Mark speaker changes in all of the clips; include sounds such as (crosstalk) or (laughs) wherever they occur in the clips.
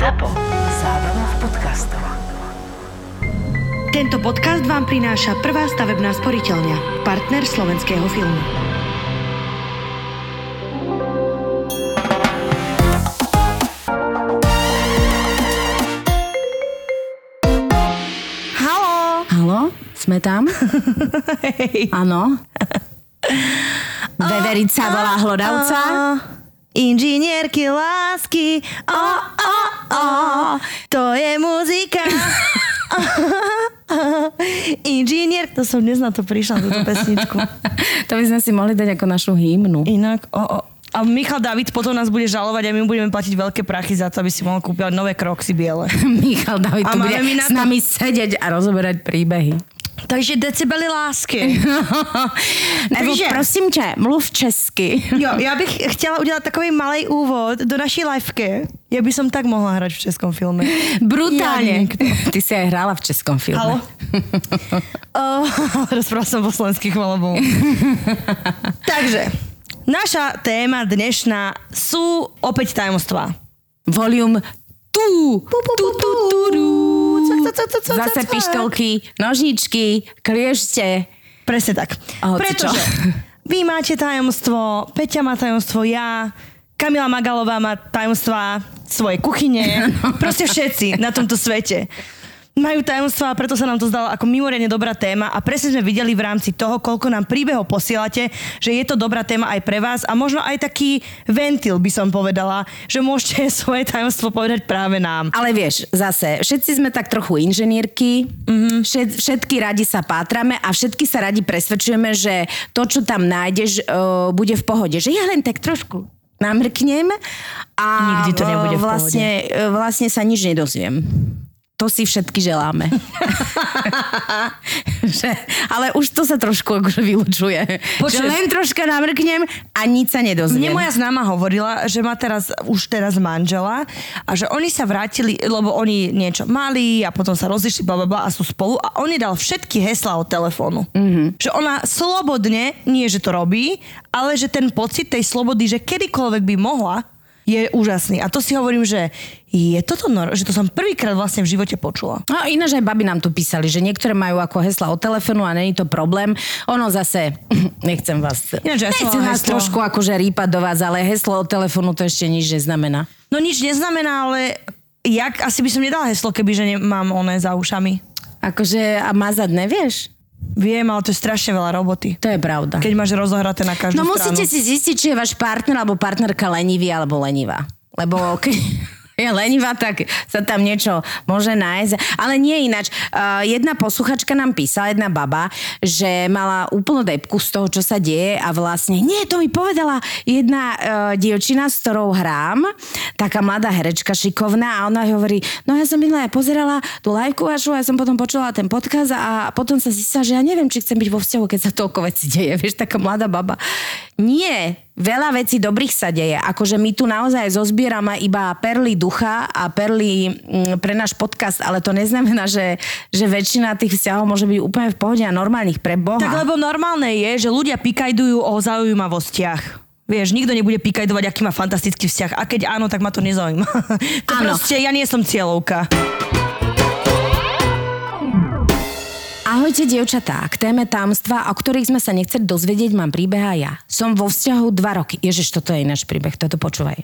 Speaker 1: ZAPO. Zábrná v podcastov.
Speaker 2: Tento podcast vám prináša prvá stavebná sporiteľňa, partner slovenského filmu.
Speaker 3: Halo!
Speaker 4: Halo? Sme tam? (laughs) Áno. Veverica volá hlodavca?
Speaker 3: Inžinierky lásky, o, o, o, to je muzika. Inžinier, to som dnes na to prišla, na túto pesničku.
Speaker 4: To by sme si mohli dať ako našu hymnu.
Speaker 3: Inak, o, o. A Michal David potom nás bude žalovať a my mu budeme platiť veľké prachy za to, aby si mohol kúpiť nové kroxy biele. (laughs)
Speaker 4: Michal David
Speaker 3: A
Speaker 4: tu bude
Speaker 3: my na
Speaker 4: s
Speaker 3: to-
Speaker 4: nami sedieť a rozoberať príbehy.
Speaker 3: Takže decibely lásky.
Speaker 4: Evo,
Speaker 3: Takže-
Speaker 4: prosím ťa, mluv česky.
Speaker 3: Jo, já bych chtěla udělat takový malý úvod do naší liveky. Ja by som tak mohla hrať v českom filme.
Speaker 4: Brutálne.
Speaker 3: Ja
Speaker 4: Ty si aj hrála v českom filme.
Speaker 3: Halo? Oh, rozprával som po slovensky, chvala Bohu. Takže, naša téma dnešná sú opäť tajomstvá.
Speaker 4: Volume tu. Tu, tu, tu, tu.
Speaker 3: Cak,
Speaker 4: Zase
Speaker 3: cak.
Speaker 4: pištolky, nožničky, kliešte.
Speaker 3: Presne tak.
Speaker 4: Čo.
Speaker 3: Pretože vy máte tajomstvo, Peťa má tajomstvo, ja, Kamila Magalová má tajomstvá svojej kuchyne. (laughs) Proste všetci na tomto svete majú tajomstvá a preto sa nám to zdalo ako mimoriadne dobrá téma a presne sme videli v rámci toho, koľko nám príbehov posielate, že je to dobrá téma aj pre vás a možno aj taký ventil by som povedala, že môžete (laughs) svoje tajomstvo povedať práve nám.
Speaker 4: Ale vieš, zase, všetci sme tak trochu inženierky, mm-hmm. všet, všetky radi sa pátrame a všetky sa radi presvedčujeme, že to, čo tam nájdeš, uh, bude v pohode. Že ja len tak trošku namrknem a
Speaker 3: Nikdy to nebude v
Speaker 4: vlastne, e, vlastne sa nič nedozviem. To si všetky želáme. (laughs) že, ale už to sa trošku akože vylučuje.
Speaker 3: Počuj.
Speaker 4: Že len troška namrknem a nič sa nedozviem.
Speaker 3: Mne moja známa hovorila, že má teraz, už teraz manžela a že oni sa vrátili, lebo oni niečo mali a potom sa rozišli bla, bla, a sú spolu a on jej dal všetky heslá od telefónu. Mm-hmm. Že ona slobodne, nie že to robí, ale že ten pocit tej slobody, že kedykoľvek by mohla, je úžasný. A to si hovorím, že je toto nor- že to som prvýkrát vlastne v živote počula.
Speaker 4: No ináč aj baby nám tu písali, že niektoré majú ako hesla od telefónu a není to problém. Ono zase, (clears throat) nechcem vás,
Speaker 3: Ináč ja
Speaker 4: nechcem vás
Speaker 3: heslo.
Speaker 4: trošku akože rýpať do vás, ale heslo od telefónu to ešte nič neznamená.
Speaker 3: No nič neznamená, ale jak asi by som nedala heslo, keby že nemám oné za ušami.
Speaker 4: Akože a mazať nevieš?
Speaker 3: Viem, ale to je strašne veľa roboty.
Speaker 4: To je pravda.
Speaker 3: Keď máš rozohraté na každú
Speaker 4: No
Speaker 3: stranu.
Speaker 4: musíte si zistiť, či je váš partner alebo partnerka lenivý alebo lenivá. Lebo keď je lenivá, tak sa tam niečo môže nájsť. Ale nie ináč. Uh, jedna posluchačka nám písala, jedna baba, že mala úplnú depku z toho, čo sa deje a vlastne, nie, to mi povedala jedna uh, dievčina, s ktorou hrám, taká mladá herečka šikovná a ona hovorí, no ja som minulé pozerala tú liveku vašu a ja som potom počula ten podcast a potom sa zistila, že ja neviem, či chcem byť vo vzťahu, keď sa toľko vecí deje. Vieš, taká mladá baba. Nie, veľa vecí dobrých sa deje. Akože my tu naozaj zozbierame iba perly ducha a perly mm, pre náš podcast, ale to neznamená, že, že väčšina tých vzťahov môže byť úplne v pohode a normálnych pre Boha.
Speaker 3: Tak lebo normálne je, že ľudia pikajdujú o zaujímavostiach. Vieš, nikto nebude pikajdovať, aký má fantastický vzťah. A keď áno, tak ma to nezaujíma. (laughs) to
Speaker 4: Áno.
Speaker 3: proste, ja nie som cieľovka.
Speaker 4: Ahojte, dievčatá. K téme támstva, o ktorých sme sa nechceli dozvedieť, mám príbeh aj ja. Som vo vzťahu dva roky. Ježiš, toto je náš príbeh, toto počúvaj.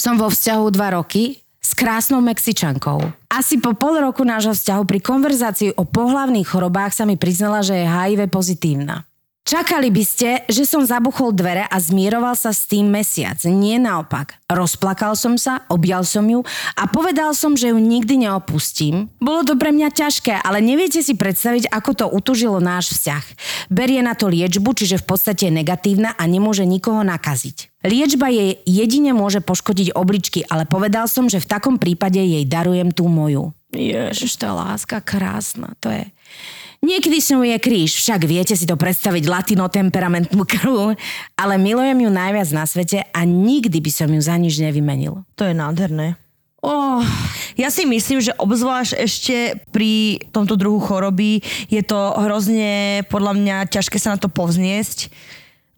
Speaker 4: Som vo vzťahu dva roky s krásnou Mexičankou. Asi po pol roku nášho vzťahu pri konverzácii o pohlavných chorobách sa mi priznala, že je HIV pozitívna. Čakali by ste, že som zabuchol dvere a zmieroval sa s tým mesiac. Nie naopak. Rozplakal som sa, objal som ju a povedal som, že ju nikdy neopustím. Bolo to pre mňa ťažké, ale neviete si predstaviť, ako to utužilo náš vzťah. Berie na to liečbu, čiže v podstate je negatívna a nemôže nikoho nakaziť. Liečba jej jedine môže poškodiť obličky, ale povedal som, že v takom prípade jej darujem tú moju. Ježiš, tá láska krásna, to je... Niekedy som je kríž, však viete si to predstaviť latino temperamentnú krv, ale milujem ju najviac na svete a nikdy by som ju za nič nevymenil.
Speaker 3: To je nádherné.
Speaker 4: Oh,
Speaker 3: Ja si myslím, že obzvlášť ešte pri tomto druhu choroby je to hrozne podľa mňa ťažké sa na to povzniesť.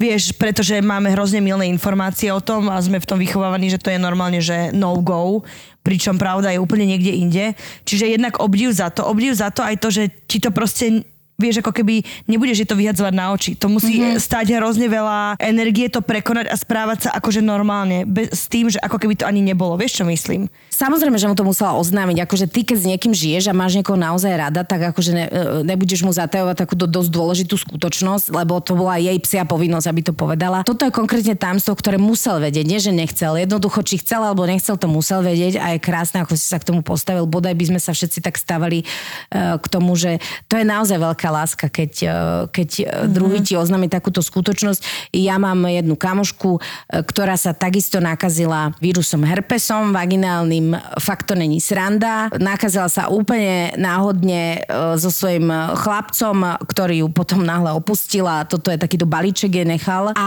Speaker 3: Vieš, pretože máme hrozne milné informácie o tom a sme v tom vychovávaní, že to je normálne, že no go, pričom pravda je úplne niekde inde. Čiže jednak obdiv za to. Obdiv za to aj to, že ti to proste vieš, ako keby nebudeš je to vyhadzovať na oči. To musí mm-hmm. stať hrozne veľa energie to prekonať a správať sa akože normálne. Bez, s tým, že ako keby to ani nebolo. Vieš, čo myslím?
Speaker 4: Samozrejme, že mu to musela oznámiť. Akože ty, keď s niekým žiješ a máš niekoho naozaj rada, tak akože ne, e, nebudeš mu zatajovať takúto dosť dôležitú skutočnosť, lebo to bola jej psia povinnosť, aby to povedala. Toto je konkrétne tamstvo, ktoré musel vedieť, nie že nechcel. Jednoducho, či chcel alebo nechcel, to musel vedieť a je krásne, ako si sa k tomu postavil. Bodaj by sme sa všetci tak stavali uh, k tomu, že to je naozaj veľká láska, keď, uh, keď mm-hmm. druhý ti oznámi takúto skutočnosť. Ja mám jednu kamošku, uh, ktorá sa takisto nakazila vírusom herpesom vaginálnym fakt to není sranda. Nakazila sa úplne náhodne e, so svojím chlapcom, ktorý ju potom náhle opustila. Toto je takýto balíček je nechal. A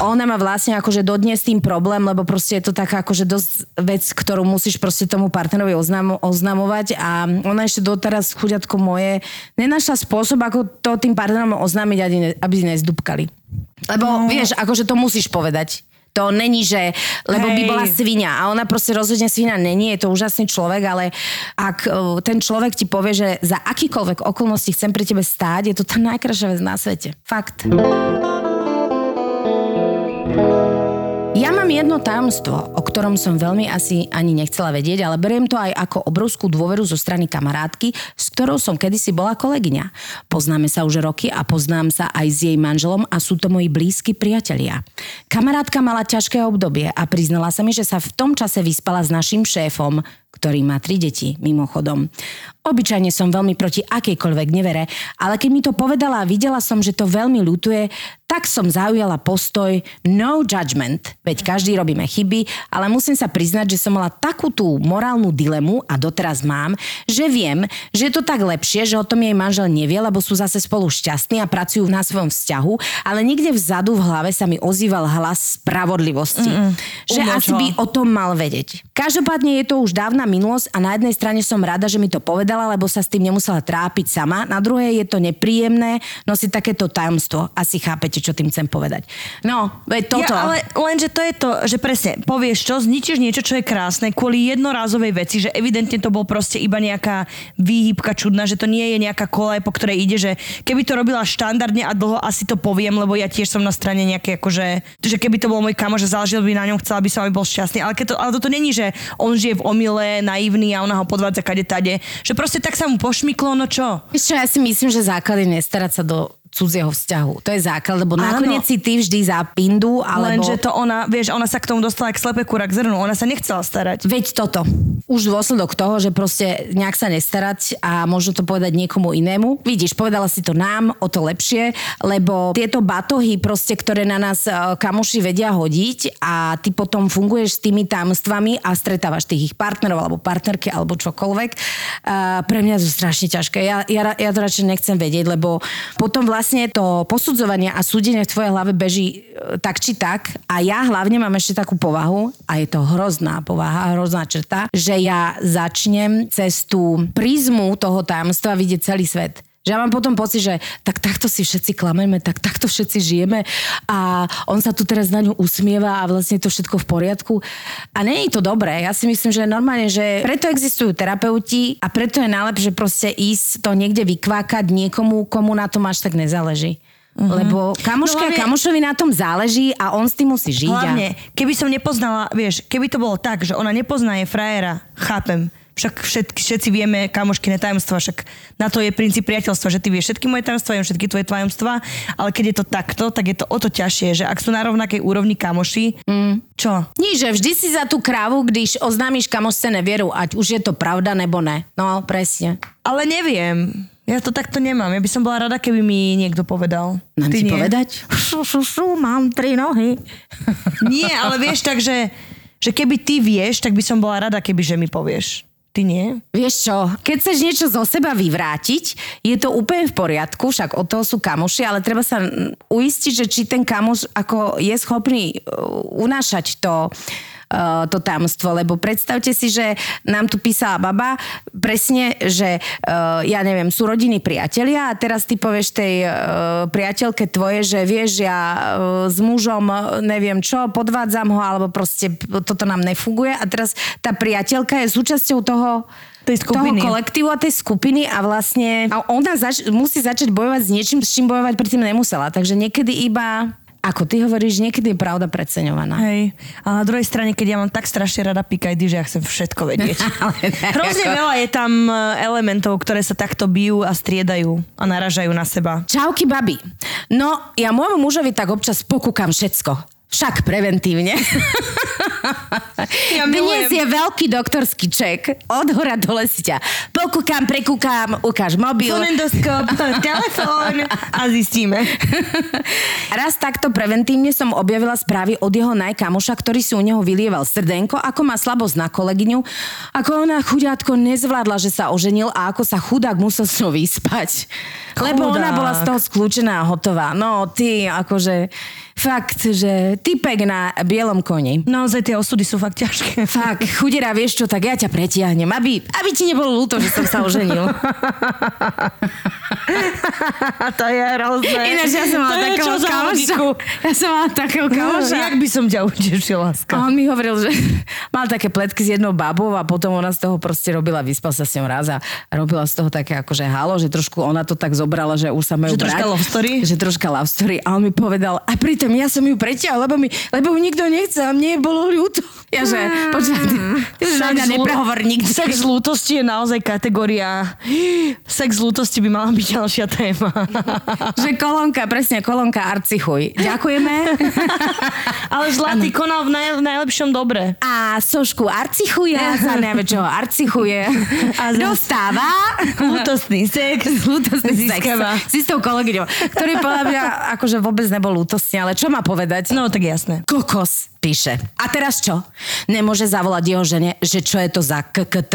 Speaker 4: oh. ona má vlastne akože dodnes tým problém, lebo proste je to taká akože dosť vec, ktorú musíš proste tomu partnerovi oznam, oznamovať a ona ešte doteraz, chuďatko moje, nenašla spôsob, ako to tým partnerom oznámiť, aby nezdúbkali. Lebo no. vieš, akože to musíš povedať. To není, že, lebo Hej. by bola svinia a ona proste rozhodne svinia není, je to úžasný človek, ale ak uh, ten človek ti povie, že za akýkoľvek okolnosti chcem pri tebe stáť, je to tá najkrajšia vec na svete. Fakt. Ja mám jedno tajomstvo, o ktorom som veľmi asi ani nechcela vedieť, ale beriem to aj ako obrovskú dôveru zo strany kamarátky, s ktorou som kedysi bola kolegyňa. Poznáme sa už roky a poznám sa aj s jej manželom a sú to moji blízki priatelia. Kamarátka mala ťažké obdobie a priznala sa mi, že sa v tom čase vyspala s našim šéfom, ktorý má tri deti, mimochodom. Obyčajne som veľmi proti akejkoľvek nevere, ale keď mi to povedala a videla som, že to veľmi ľutuje, tak som zaujala postoj no judgment. Veď každý robíme chyby, ale musím sa priznať, že som mala takú tú morálnu dilemu a doteraz mám, že viem, že je to tak lepšie, že o tom jej manžel nevie, lebo sú zase spolu šťastní a pracujú na svojom vzťahu, ale niekde vzadu v hlave sa mi ozýval hlas spravodlivosti. Mm-mm. Že Umoč asi by o tom mal vedieť. Každopádne je to už dávna minulosť a na jednej strane som rada, že mi to povedala, lebo sa s tým nemusela trápiť sama. Na druhej je to nepríjemné nosiť takéto tajomstvo. Asi chápete, čo tým chcem povedať. No, veď toto.
Speaker 3: Ja, ale lenže to je to, že presne, povieš čo, zničíš niečo, čo je krásne kvôli jednorázovej veci, že evidentne to bol proste iba nejaká výhybka čudná, že to nie je nejaká kolaj, po ktorej ide, že keby to robila štandardne a dlho, asi to poviem, lebo ja tiež som na strane nejaké akože, že keby to bol môj kamo, že záležil by na ňom, chcela by som, aby bol šťastný. Ale, to, ale toto není, že on žije v omyle, naivný a ona ho podvádza kade tade. Že proste tak sa mu pošmyklo, no čo?
Speaker 4: Čo, ja si myslím, že základ nestarať sa do cudzieho vzťahu. To je základ, lebo Áno. nakoniec si ty vždy za pindu, alebo...
Speaker 3: Lenže to ona, vieš, ona sa k tomu dostala k slepe kura k zrnu, ona sa nechcela starať.
Speaker 4: Veď toto. Už dôsledok toho, že proste nejak sa nestarať a možno to povedať niekomu inému. Vidíš, povedala si to nám, o to lepšie, lebo tieto batohy proste, ktoré na nás e, kamoši vedia hodiť a ty potom funguješ s tými tajomstvami a stretávaš tých ich partnerov alebo partnerky alebo čokoľvek. Uh, pre mňa to strašne ťažké. Ja, ja, ja to radšej nechcem vedieť, lebo potom vlastne to posudzovanie a súdenie v tvojej hlave beží e, tak či tak a ja hlavne mám ešte takú povahu a je to hrozná povaha, hrozná črta, že ja začnem cez tú prízmu toho tajomstva vidieť celý svet. Že ja mám potom pocit, že tak takto si všetci klameme, tak takto všetci žijeme a on sa tu teraz na ňu usmieva a vlastne je to všetko v poriadku. A nie je to dobré. Ja si myslím, že normálne, že preto existujú terapeuti a preto je najlepšie proste ísť to niekde vykvákať niekomu, komu na tom až tak nezáleží. Uh-huh. Lebo kamoška, no, hlavne, kamošovi na tom záleží a on s tým musí žiť.
Speaker 3: Hlavne, keby som nepoznala, vieš, keby to bolo tak, že ona nepozná je frajera, chápem, však všetky, všetci vieme kamoškine tajomstva, však na to je princíp priateľstva, že ty vieš všetky moje tajomstva, viem všetky tvoje tajomstva, ale keď je to takto, tak je to o to ťažšie, že ak sú na rovnakej úrovni kamoši, mm. čo?
Speaker 4: Nie, že vždy si za tú krávu, když oznámiš kamošce nevieru, ať už je to pravda nebo ne. No, presne.
Speaker 3: Ale neviem. Ja to takto nemám. Ja by som bola rada, keby mi niekto povedal.
Speaker 4: Mám Ty ti nie. povedať? (laughs) Šu, šu, šu, mám tri nohy. (laughs)
Speaker 3: Nie, ale vieš tak, že, že keby ty vieš, tak by som bola rada, keby že mi povieš. Ty nie?
Speaker 4: Vieš čo, keď chceš niečo zo seba vyvrátiť, je to úplne v poriadku, však od toho sú kamoši, ale treba sa uistiť, že či ten kamoš ako je schopný uh, unášať to uh, to tajomstvo, lebo predstavte si, že nám tu písala baba presne, že uh, ja neviem, sú rodiny priatelia a teraz ty povieš tej uh, priateľke tvoje, že vieš, ja uh, s mužom neviem čo, podvádzam ho, alebo proste toto nám nefunguje a teraz tá priateľka je súčasťou toho
Speaker 3: Tej skupiny.
Speaker 4: toho kolektívu a tej skupiny a vlastne a ona zač- musí začať bojovať s niečím, s čím bojovať predtým nemusela. Takže niekedy iba ako ty hovoríš, niekedy je pravda preceňovaná.
Speaker 3: Hej. A na druhej strane, keď ja mám tak strašne rada pikajdy, že ja chcem všetko vedieť. (laughs) Hrozne
Speaker 4: ako-
Speaker 3: veľa je tam e, elementov, ktoré sa takto bijú a striedajú a naražajú na seba.
Speaker 4: Čauky, babi. No, ja môjmu mužovi tak občas pokúkam všetko. Však preventívne. (laughs)
Speaker 3: Ja
Speaker 4: Dnes je veľký doktorský ček. Od hora dole si ťa pokúkam, prekúkam, ukáž mobil.
Speaker 3: Fonendoskop, (laughs) telefón a zistíme. (laughs)
Speaker 4: Raz takto preventívne som objavila správy od jeho najkamoša, ktorý si u neho vylieval srdenko, ako má slabosť na kolegyňu, ako ona chudátko nezvládla, že sa oženil a ako sa chudák musel s ňou vyspať. Lebo ona bola z toho skľúčená a hotová. No ty, akože fakt, že typek na bielom koni.
Speaker 3: Naozaj tie osudy sú fakt ťažké.
Speaker 4: Fakt, chudera, vieš čo, tak ja ťa pretiahnem, aby, aby ti nebolo ľúto, že som sa oženil. (laughs)
Speaker 3: to je hrozné.
Speaker 4: Ináč ja som mala takého kamoša. Ja som mala takého (laughs) kamoša.
Speaker 3: Jak by som ťa utešil, láska?
Speaker 4: A on mi hovoril, že (laughs) mal také pletky s jednou babou a potom ona z toho proste robila, vyspal sa s ňou raz a robila z toho také akože halo, že trošku ona to tak zobrala, že už sa majú
Speaker 3: Že troška
Speaker 4: brať.
Speaker 3: love story?
Speaker 4: Že troška love story. A on mi povedal, a pritom ja som ju preťahol, lebo, mi, lebo ju nikto nechce a mne bolo ľúto. Ja že, počkaj, ty, ty už na mňa
Speaker 3: zlu-
Speaker 4: neprehovor nikdy.
Speaker 3: Sex lútosti je naozaj kategória... Sex lútosti by mala byť ďalšia téma. (laughs)
Speaker 4: že kolónka, presne, kolónka arcichuj. Ďakujeme. (laughs)
Speaker 3: Ale zlatý konal v naj, najlepšom dobre.
Speaker 4: A sošku arcichuja, za najväčšieho arcichuje. (laughs)
Speaker 3: A za-
Speaker 4: dostáva
Speaker 3: Lútostný sex.
Speaker 4: Lútostný
Speaker 3: Získava.
Speaker 4: sex s istou kolegyňou, ktorý podľa mňa akože vôbec nebol lútostný, ale čo má povedať?
Speaker 3: No tak jasné.
Speaker 4: Kokos píše. A teraz čo? Nemôže zavolať jeho žene, že čo je to za KKT?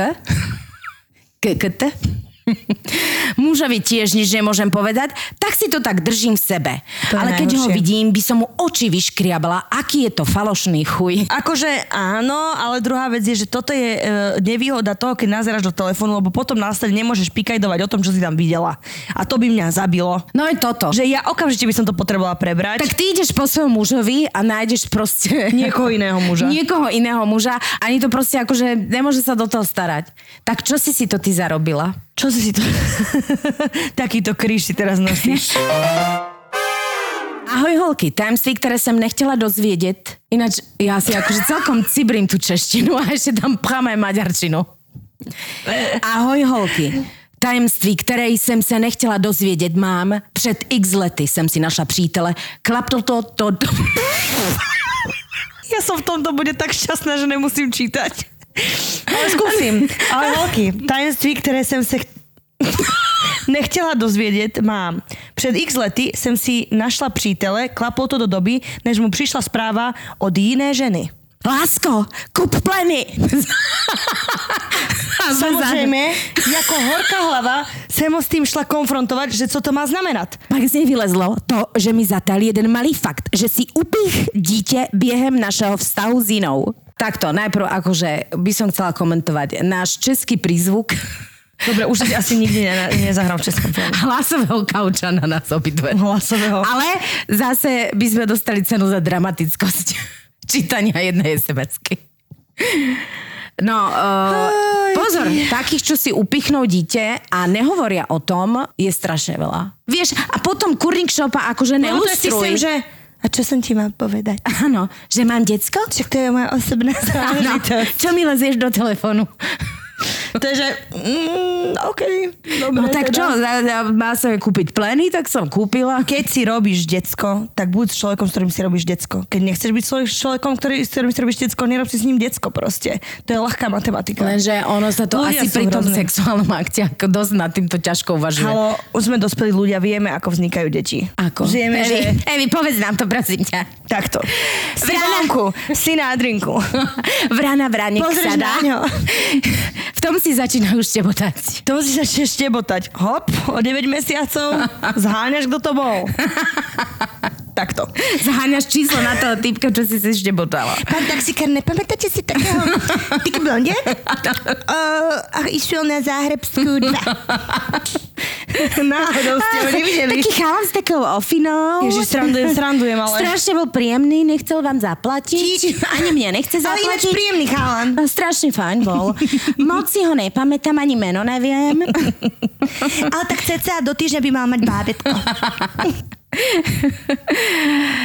Speaker 4: KKT? (laughs) Mužovi tiež nič nemôžem povedať, tak si to tak držím v sebe.
Speaker 3: To
Speaker 4: Ale keď ho vidím, by som mu oči vyškriabala, aký je to falošný chuj. (laughs)
Speaker 3: Akože áno, ale druhá vec je, že toto je e, nevýhoda toho, keď nazeráš do telefónu, lebo potom následne nemôžeš pikajdovať o tom, čo si tam videla. A to by mňa zabilo.
Speaker 4: No je toto.
Speaker 3: Že ja okamžite by som to potrebovala prebrať.
Speaker 4: Tak ty ideš po svojom mužovi a nájdeš proste... (laughs)
Speaker 3: Niekoho iného muža.
Speaker 4: Niekoho iného muža. Ani to proste akože nemôže sa do toho starať. Tak čo si si to ty zarobila?
Speaker 3: Čo si si to... (laughs) Takýto kríž si teraz nosíš.
Speaker 4: Ahoj holky, tajemství, ktoré som nechtěla dozvědět. Ináč ja si akože celkom cibrím tú češtinu a ešte tam pchám aj maďarčinu. Ahoj holky. Tajemství, které jsem se nechtěla dozvědět, mám. Před x lety jsem si našla přítele. Klaplo to, to, (laughs) to.
Speaker 3: Ja som v tomto bude tak šťastná, že nemusím čítať. Ale skúsim. Ale holky, tajemství, ktoré som sa nechtěla dozvědět, mám. Před x lety jsem si našla přítele, klaplo to do doby, než mu přišla zpráva od jiné ženy.
Speaker 4: Lásko, kup pleny. (laughs)
Speaker 3: Samozrejme, ako horká hlava som ho s tým šla konfrontovať, že co to má znamenat.
Speaker 4: Pak z nej vylezlo to, že mi zatal jeden malý fakt, že si upich dítě během našeho vztahu s jinou. Takto, najprv akože by som chcela komentovať. Náš český prízvuk
Speaker 3: Dobre, už si asi nikdy ne, nezahrám v českom filme.
Speaker 4: hlasového kauča na nás obidve.
Speaker 3: Hlasového.
Speaker 4: Ale zase by sme dostali cenu za dramatickosť (laughs) čítania jednej SMS-ky. No, uh, pozor, takých, čo si upichnú dieťa a nehovoria o tom, je strašne veľa. Vieš, a potom kurník šopa akože
Speaker 3: No, systém,
Speaker 4: nelustruj.
Speaker 3: že... A čo som ti mal povedať?
Speaker 4: Áno, že mám decko?
Speaker 3: Však to je moja osobná (laughs) záležitosť.
Speaker 4: čo mi lezieš do telefónu?
Speaker 3: To je, že... Mm, OK, dobre.
Speaker 4: No tak
Speaker 3: teda.
Speaker 4: čo, má sa kúpiť pleny, tak som kúpila.
Speaker 3: Keď si robíš decko, tak buď s človekom, s ktorým si robíš decko. Keď nechceš byť s človekom, ktorý, s ktorým si robíš decko, nerob si s ním decko proste. To je ľahká matematika.
Speaker 4: Lenže ono sa to
Speaker 3: Ľudia
Speaker 4: asi pri tom
Speaker 3: hrozné.
Speaker 4: sexuálnom akte ako dosť nad týmto ťažko uvažuje.
Speaker 3: Halo, už sme dospelí ľudia, vieme, ako vznikajú deti.
Speaker 4: Ako?
Speaker 3: Vieme,
Speaker 4: Evi,
Speaker 3: že...
Speaker 4: Evi, povedz nám to, prosím ťa.
Speaker 3: Takto. Si
Speaker 4: Vrana.
Speaker 3: vonku, si na drinku. (laughs)
Speaker 4: Vrana vranek
Speaker 3: Pozrieš
Speaker 4: sa dá.
Speaker 3: na ňo.
Speaker 4: V tom si začínajú štebotať.
Speaker 3: To si začneš štebotať. Hop, o 9 mesiacov zháňaš, kto to bol. (laughs) takto.
Speaker 4: Zaháňaš číslo na toho typka, čo si si ešte botala.
Speaker 3: Pán taxikár, nepamätáte si takého taký blonde? (laughs) Uh, a išiel na Záhrebskú 2. (laughs) Náhodou ste ho nevideli.
Speaker 4: Taký chalan s takou ofinou.
Speaker 3: Ježiš, srandujem, srandujem, ale...
Speaker 4: Strašne bol príjemný, nechcel vám zaplatiť. Ani mne nechce
Speaker 3: Ale ináč
Speaker 4: zaplatiť.
Speaker 3: príjemný chalan.
Speaker 4: Strašne fajn bol. Moc si ho nepamätám, ani meno neviem. (laughs)
Speaker 3: Ale tak ceca do týždňa by mal mať bábetko. (laughs)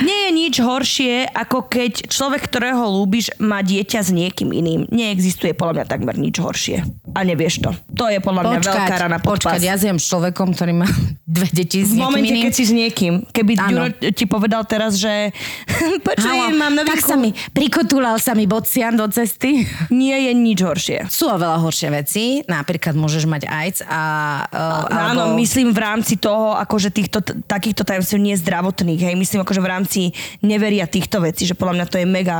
Speaker 3: Nie je nič horšie, ako keď človek, ktorého ľúbiš, má dieťa s niekým iným. Neexistuje podľa mňa takmer nič horšie. A nevieš to. To je podľa mňa veľká rana pod
Speaker 4: počkať, ja žijem s človekom, ktorý má (laughs) dve deti s
Speaker 3: v momente,
Speaker 4: iným.
Speaker 3: keď si s niekým. Keby. Ďuro ti povedal teraz, že (laughs) počuj,
Speaker 4: Halo,
Speaker 3: mám nový
Speaker 4: tak sa mi, prikotulal sa mi bocian do cesty. (laughs)
Speaker 3: Nie je nič horšie.
Speaker 4: Sú oveľa horšie veci, napríklad môžeš mať AIDS a... Uh,
Speaker 3: Áno, myslím v rámci toho, akože týchto, takýchto tajomstiev nie zdravotných, hej, myslím akože v rámci neveria týchto vecí, že podľa mňa to je mega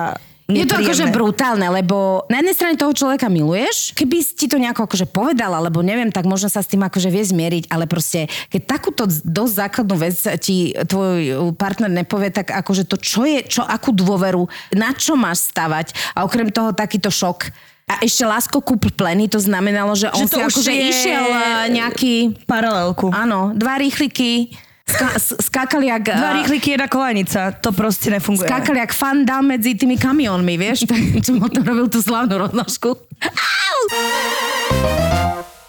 Speaker 4: Je to akože brutálne, lebo na jednej strane toho človeka miluješ, keby si to nejako akože povedal, alebo neviem, tak možno sa s tým akože vie zmieriť, ale proste, keď takúto dosť základnú vec ti tvoj partner nepovie, tak akože to, čo je, čo, akú dôveru, na čo máš stavať a okrem toho takýto šok. A ešte lásko kúp pleny, to znamenalo, že on
Speaker 3: Že
Speaker 4: si akože
Speaker 3: je-
Speaker 4: išiel eh, nejaký,
Speaker 3: Paralelku.
Speaker 4: áno, dva rýchliky, ska, skákali jak...
Speaker 3: Dva
Speaker 4: eh,
Speaker 3: rýchliky, jedna kolenica. To proste nefunguje.
Speaker 4: Skákali jak fanda medzi tými kamionmi, vieš? (laughs) Tak som o tom robil tú slavnú roznožku. Au!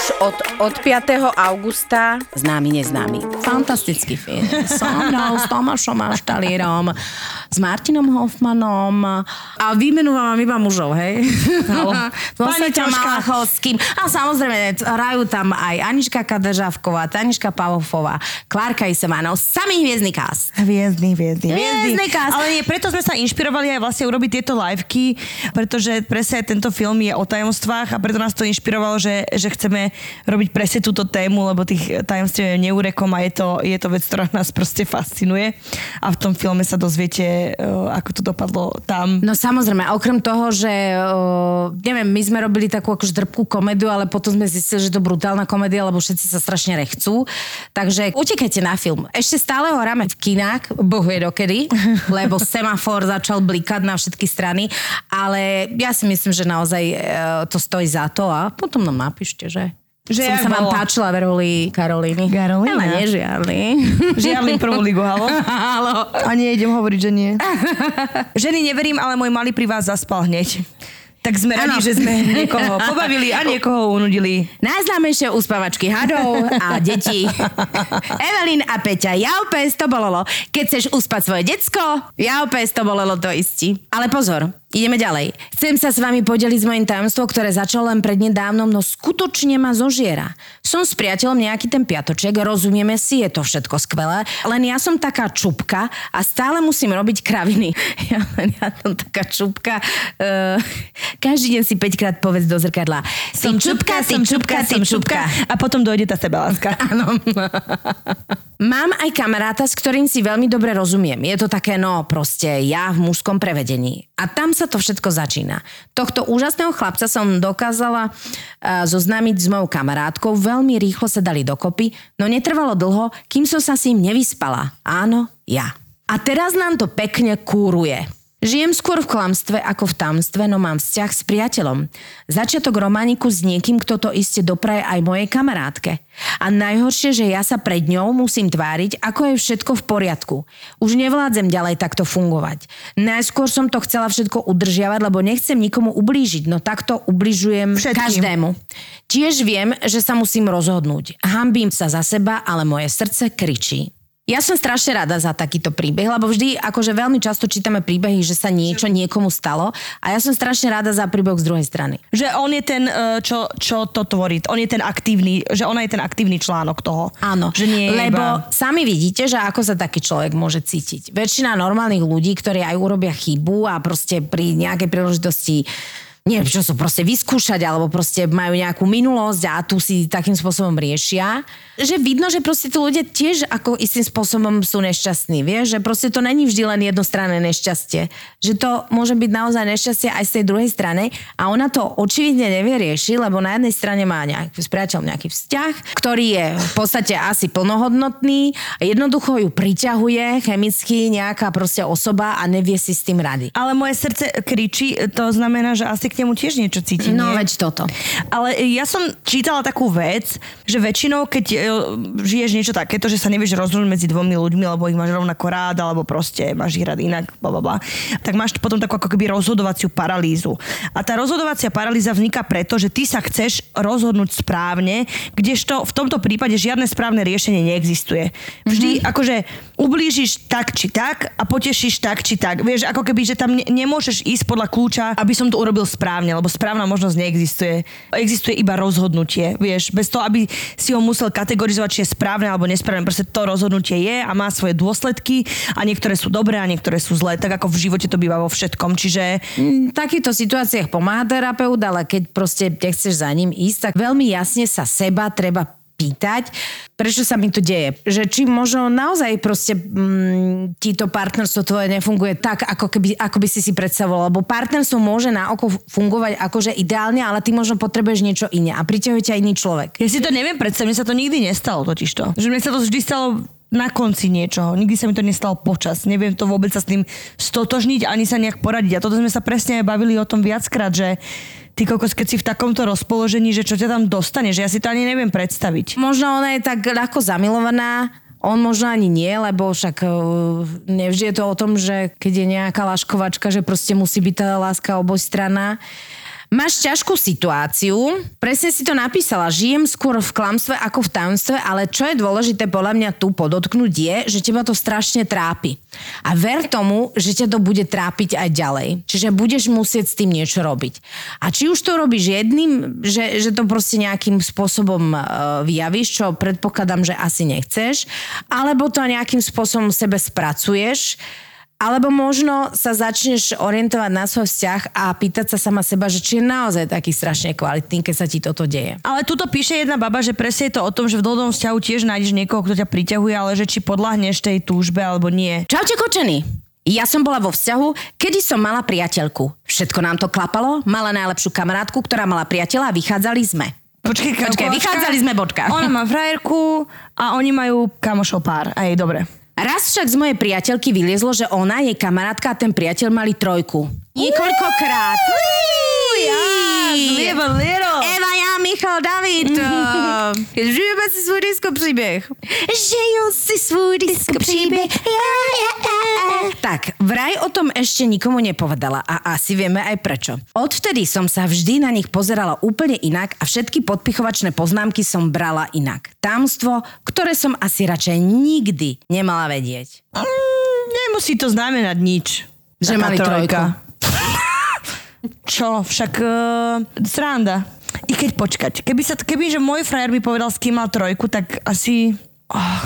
Speaker 4: už od, od 5. augusta známy neznámy. Fantastický film. So mnou, s Tomášom Aštalírom, s Martinom Hoffmanom a vymenúvam vám iba mužov, hej? (laughs) So
Speaker 3: Pani.
Speaker 4: Malachovským. A samozrejme, hrajú tam aj Anička Kadežavková, Taniška Pavofová, Klárka Isemanov, samý hviezdny cast.
Speaker 3: Hviezdny, hviezdny,
Speaker 4: Hviezdny cast.
Speaker 3: Ale nie, preto sme sa inšpirovali aj vlastne urobiť tieto liveky, pretože presne tento film je o tajomstvách a preto nás to inšpirovalo, že, že chceme robiť presne túto tému, lebo tých tajomstiev je neurekom a je to, je to vec, ktorá nás proste fascinuje. A v tom filme sa dozviete, eh, ako to dopadlo tam.
Speaker 4: No samozrejme, a okrem toho, že o, neviem, my sme robili takú akože drbkú komédiu, ale potom sme zistili, že to brutálna komédia, lebo všetci sa strašne rechcú. Takže utekajte na film. Ešte stále ho hráme v kinách, boh vie dokedy, (laughs) lebo semafor začal blikať na všetky strany, ale ja si myslím, že naozaj e, to stojí za to a potom nám napíšte, že
Speaker 3: Že
Speaker 4: som sa vám
Speaker 3: bolo?
Speaker 4: páčila v roli Karolíny.
Speaker 3: Karolína.
Speaker 4: Ale nežiarli. (laughs)
Speaker 3: Žiadny prvú ligu, halo? (laughs)
Speaker 4: Halo.
Speaker 3: A nejdem hovoriť, že nie. (laughs) Ženy neverím, ale môj malý pri vás zaspal hneď. Tak sme radi,
Speaker 4: Áno.
Speaker 3: že sme niekoho pobavili a niekoho unudili.
Speaker 4: Najznámejšie uspávačky hadov a detí. Evelyn a Peťa, jaupes to bolelo. Keď chceš uspať svoje decko, jaupes to bolelo to istí. Ale pozor, ideme ďalej. Chcem sa s vami podeliť s mojim tajomstvom, ktoré začalo len prednedávnom, no skutočne ma zožiera. Som s priateľom nejaký ten piatoček, rozumieme si, je to všetko skvelé, len ja som taká čupka a stále musím robiť kraviny. (laughs) Ja, ja som taká čupka. Uh, každý deň si 5 krát povedz do zrkadla. Som čupka, som čupka, som čupka.
Speaker 3: A potom dojde tá sebaláska. (laughs)
Speaker 4: Áno. Mám aj kamaráta, s ktorým si veľmi dobre rozumiem. Je to také, no proste ja v mužskom prevedení. A tam sa to všetko začína. Tohto úžasného chlapca som dokázala uh, zoznámiť s mojou kamarátkou. Veľmi rýchlo sa dali dokopy, no netrvalo dlho, kým som sa s ním nevyspala. Áno, ja. A teraz nám to pekne kúruje. Žijem skôr v klamstve ako v tamstve, no mám vzťah s priateľom. Začiatok romániku s niekým, kto to iste dopraje aj mojej kamarátke. A najhoršie, že ja sa pred ňou musím tváriť, ako je všetko v poriadku. Už nevládzem ďalej takto fungovať. Najskôr som to chcela všetko udržiavať, lebo nechcem nikomu ublížiť, no takto ubližujem
Speaker 3: Všetkým.
Speaker 4: každému. Tiež viem, že sa musím rozhodnúť. Hambím sa za seba, ale moje srdce kričí. Ja som strašne rada za takýto príbeh, lebo vždy, akože veľmi často čítame príbehy, že sa niečo niekomu stalo a ja som strašne rada za príbeh z druhej strany.
Speaker 3: Že on je ten, e, čo, čo to tvorí. On je ten aktívny, že ona je ten aktívny článok toho.
Speaker 4: Áno,
Speaker 3: Že nie
Speaker 4: lebo
Speaker 3: iba...
Speaker 4: sami vidíte, že ako sa taký človek môže cítiť. Väčšina normálnych ľudí, ktorí aj urobia chybu a proste pri nejakej príležitosti neviem, čo sú proste vyskúšať, alebo proste majú nejakú minulosť a tu si takým spôsobom riešia. Že vidno, že proste tí ľudia tiež ako istým spôsobom sú nešťastní, vieš? Že proste to není vždy len jednostranné nešťastie. Že to môže byť naozaj nešťastie aj z tej druhej strany a ona to očividne nevie riešiť, lebo na jednej strane má nejaký, s priateľom nejaký vzťah, ktorý je v podstate asi plnohodnotný, jednoducho ju priťahuje chemicky nejaká proste osoba a nevie si s tým rady.
Speaker 3: Ale moje srdce kričí, to znamená, že asi k nemu tiež niečo cíti,
Speaker 4: No
Speaker 3: nie?
Speaker 4: veď toto.
Speaker 3: Ale ja som čítala takú vec, že väčšinou, keď e, žiješ niečo takéto, že sa nevieš rozhodnúť medzi dvomi ľuďmi, lebo ich máš rovnako rád, alebo proste máš ich rád inak, bla, bla, bla, tak máš potom takú ako keby rozhodovaciu paralýzu. A tá rozhodovacia paralýza vzniká preto, že ty sa chceš rozhodnúť správne, kdežto v tomto prípade žiadne správne riešenie neexistuje. Vždy mm-hmm. akože ublížiš tak či tak a potešíš tak či tak. Vieš, ako keby, že tam ne- nemôžeš ísť podľa kľúča, aby som to urobil správne, lebo správna možnosť neexistuje. Existuje iba rozhodnutie, vieš, bez toho, aby si ho musel kategorizovať, či je správne alebo nesprávne. Proste to rozhodnutie je a má svoje dôsledky a niektoré sú dobré a niektoré sú zlé, tak ako v živote to býva vo všetkom. Čiže
Speaker 4: V takýchto situáciách pomáha terapeut, ale keď proste nechceš za ním ísť, tak veľmi jasne sa seba treba pýtať, prečo sa mi to deje. Že či možno naozaj proste mm, ti to partnerstvo tvoje nefunguje tak, ako, keby, ako by si si predstavoval. Lebo partnerstvo môže na oko fungovať akože ideálne, ale ty možno potrebuješ niečo iné a priťahuje ťa iný človek.
Speaker 3: ja si to neviem predstaviť, mne sa to nikdy nestalo totižto. Že mne sa to vždy stalo na konci niečoho. Nikdy sa mi to nestalo počas. Neviem to vôbec sa s tým stotožniť ani sa nejak poradiť. A toto sme sa presne aj bavili o tom viackrát, že ty kokos, keď si v takomto rozpoložení, že čo ťa tam dostane, že ja si to ani neviem predstaviť.
Speaker 4: Možno ona je tak ľahko zamilovaná, on možno ani nie, lebo však uh, nevždy je to o tom, že keď je nejaká laškovačka, že proste musí byť tá láska obojstranná. Máš ťažkú situáciu, presne si to napísala, žijem skôr v klamstve ako v tajomstve, ale čo je dôležité podľa mňa tu podotknúť je, že teba to strašne trápi. A ver tomu, že ťa to bude trápiť aj ďalej. Čiže budeš musieť s tým niečo robiť. A či už to robíš jedným, že, že to proste nejakým spôsobom uh, vyjavíš, čo predpokladám, že asi nechceš, alebo to nejakým spôsobom sebe spracuješ, alebo možno sa začneš orientovať na svoj vzťah a pýtať sa sama seba, že či je naozaj taký strašne kvalitný, keď sa ti toto deje.
Speaker 3: Ale tuto píše jedna baba, že presne je to o tom, že v dlhodobom vzťahu tiež nájdeš niekoho, kto ťa priťahuje, ale že či podľahneš tej túžbe alebo nie.
Speaker 4: Čaute kočení! Ja som bola vo vzťahu, kedy som mala priateľku. Všetko nám to klapalo, mala najlepšiu kamarátku, ktorá mala priateľa a vychádzali sme.
Speaker 3: Počkej, kalkulačka.
Speaker 4: vychádzali sme, bočka.
Speaker 3: Ona má frajerku a oni majú kamošov pár. Aj dobre.
Speaker 4: Raz však z mojej priateľky vyliezlo, že ona, jej kamarátka a ten priateľ mali trojku. Niekoľkokrát.
Speaker 3: Live a little.
Speaker 4: David. (laughs) Žijeme si svůj disco příběh. Žijú si svůj disco příběh. Tak, vraj o tom ešte nikomu nepovedala a asi vieme aj prečo. Odvtedy som sa vždy na nich pozerala úplne inak a všetky podpichovačné poznámky som brala inak. Támstvo, ktoré som asi radšej nikdy nemala vedieť.
Speaker 3: Mm, nemusí to znamenať nič.
Speaker 4: Že mali trojku. (laughs)
Speaker 3: Čo? Však uh, sranda. I keď počkať, keby, sa, keby že môj frajer mi povedal, s kým mal trojku, tak asi... Oh.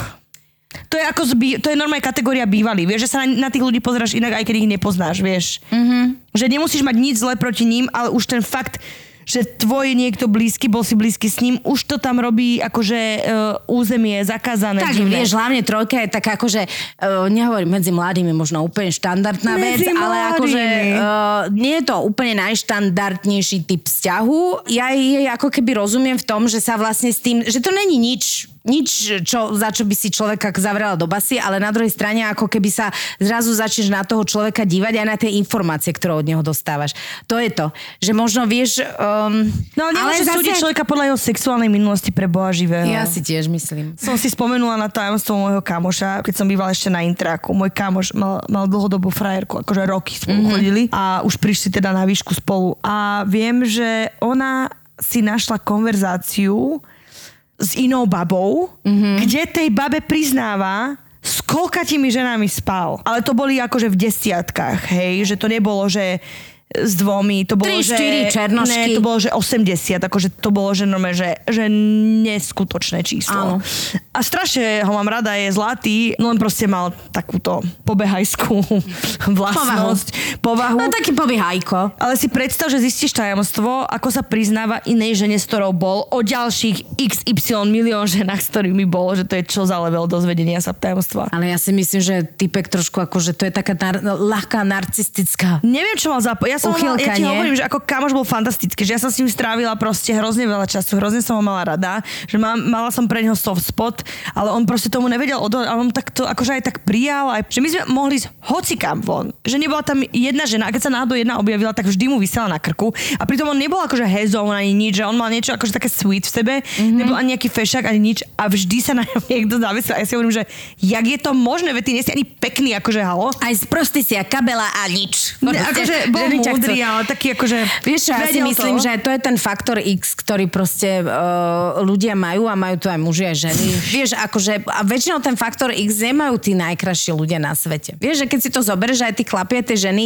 Speaker 3: To je ako zbý, to je normálna kategória bývalý. Vieš, že sa na, na tých ľudí pozeráš inak, aj keď ich nepoznáš, vieš. Mm-hmm. Že nemusíš mať nič zlé proti ním, ale už ten fakt, že tvoj niekto blízky, bol si blízky s ním, už to tam robí akože uh, územie zakázané.
Speaker 4: Tak,
Speaker 3: divné.
Speaker 4: vieš, hlavne trojka je taká akože, uh, nehovorím medzi mladými, možno úplne štandardná vec,
Speaker 3: Medzi
Speaker 4: ale akože
Speaker 3: mladými.
Speaker 4: uh, nie je to úplne najštandardnejší typ vzťahu. Ja jej ako keby rozumiem v tom, že sa vlastne s tým, že to není nič nič, čo, za čo by si človeka zavrela do basy, ale na druhej strane ako keby sa zrazu začneš na toho človeka dívať aj na tie informácie, ktoré od neho dostávaš. To je to, že možno vieš... Um,
Speaker 3: No ale zase... súdiť človeka podľa jeho sexuálnej minulosti pre Boha živého.
Speaker 4: Ja si tiež myslím.
Speaker 3: Som si spomenula na tajomstvo môjho kamoša, keď som bývala ešte na Intraku. Môj kamoš mal, mal dlhodobú frajerku, akože roky spolu mm-hmm. chodili a už prišli teda na výšku spolu. A viem, že ona si našla konverzáciu s inou babou, mm-hmm. kde tej babe priznáva, s koľkatými ženami spal. Ale to boli akože v desiatkách, hej, že to nebolo, že s dvomi, to bolo,
Speaker 4: Tri,
Speaker 3: že...
Speaker 4: štyri černošky.
Speaker 3: Ne, to bolo, že 80, akože to bolo, že, normálne, že, že neskutočné číslo.
Speaker 4: Áno.
Speaker 3: A strašne ho mám rada, je zlatý, no len proste mal takúto pobehajskú (laughs) vlastnosť, povahu.
Speaker 4: No taký pobyhajko.
Speaker 3: Ale si predstav, že zistíš tajomstvo, ako sa priznáva inej žene, s ktorou bol, o ďalších XY milión ženách, s ktorými bol, že to je čo za level dozvedenia sa tajomstva.
Speaker 4: Ale ja si myslím, že typek trošku akože to je taká nar- ľahká narcistická.
Speaker 3: Neviem, čo mal za... Ja mal, ja ti hovorím, že ako kamoš bol fantastický, že ja som s ním strávila proste hrozne veľa času, hrozne som ho mala rada, že mám, mala som pre neho soft spot, ale on proste tomu nevedel odolať, ale on tak to akože aj tak prijal, aj, že my sme mohli ísť hocikam von, že nebola tam jedna žena, a keď sa náhodou jedna objavila, tak vždy mu vysela na krku a pritom on nebol akože hezón ani nič, že on mal niečo akože také sweet v sebe,
Speaker 4: Mhm.
Speaker 3: mm-hmm. nebol ani nejaký fešák ani nič a vždy sa na (laughs) niekto zavesil a ja si hovorím, že jak je to možné, veď ty nie si ani pekný, akože halo.
Speaker 4: Aj sprostý si a kabela a nič.
Speaker 3: Ne, akože bol
Speaker 4: chcú.
Speaker 3: Múdry, ale taký akože...
Speaker 4: Vieš čo, ja si myslím,
Speaker 3: to.
Speaker 4: že to je ten faktor X, ktorý proste uh, ľudia majú a majú to aj muži aj ženy. Vieš, akože, a väčšinou ten faktor X nemajú tí najkrajší ľudia na svete. Vieš, že keď si to zoberieš, aj tí chlapi, aj tie ženy,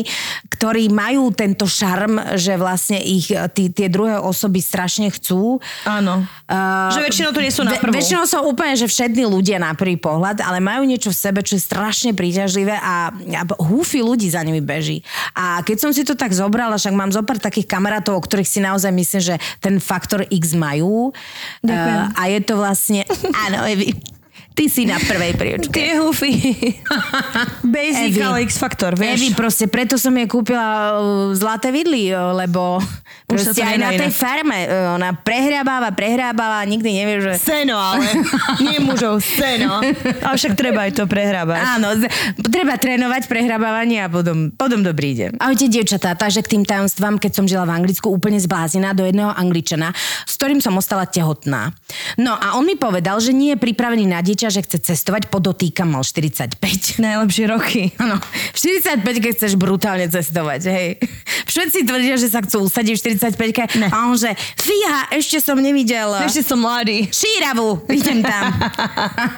Speaker 4: ktorí majú tento šarm, že vlastne ich eh, tí, tie druhé osoby strašne chcú.
Speaker 3: Áno.
Speaker 4: Uh,
Speaker 3: Že väčšinou to nie sú na prvú.
Speaker 4: väčšinou sú úplne, že všetní ľudia na prvý pohľad, ale majú niečo v sebe, čo je strašne príťažlivé a, a húfy ľudí za nimi beží. A keď som si to tak zobrala, však mám zo pár takých kamarátov, o ktorých si naozaj myslím, že ten faktor X majú.
Speaker 3: Ďakujem.
Speaker 4: Uh, a je to vlastne... (laughs) Áno, ty si na prvej príčke.
Speaker 3: Tie hufy. (laughs) Basic,
Speaker 4: Evi.
Speaker 3: ale X-faktor,
Speaker 4: Evi,
Speaker 3: vieš.
Speaker 4: proste preto som jej kúpila uh, zlaté vidly, uh, lebo
Speaker 3: Už
Speaker 4: proste aj na tej farme uh, ona prehrábáva, prehrábáva, nikdy nevie, že...
Speaker 3: Seno, ale. Nie mužov, seno. (laughs) Ale však treba aj to prehrábať.
Speaker 4: Áno, treba trénovať prehrabávanie a potom, potom to príde. Ahojte, dievčatá, takže k tým tajomstvám, keď som žila v Anglicku, úplne zblázená do jedného Angličana, s ktorým som ostala tehotná. No a on mi povedal, že nie je pripravený na dieťa, že chce cestovať, podotýkam, mal 45. (laughs)
Speaker 3: Najlepšie roky.
Speaker 4: Áno, v 45 keď chceš brutálne cestovať, hej. Všetci tvrdia, že sa chcú usadiť v 45 a on že, fíha, ešte som nevidel.
Speaker 3: Ešte som mladý.
Speaker 4: Šíravu, idem tam.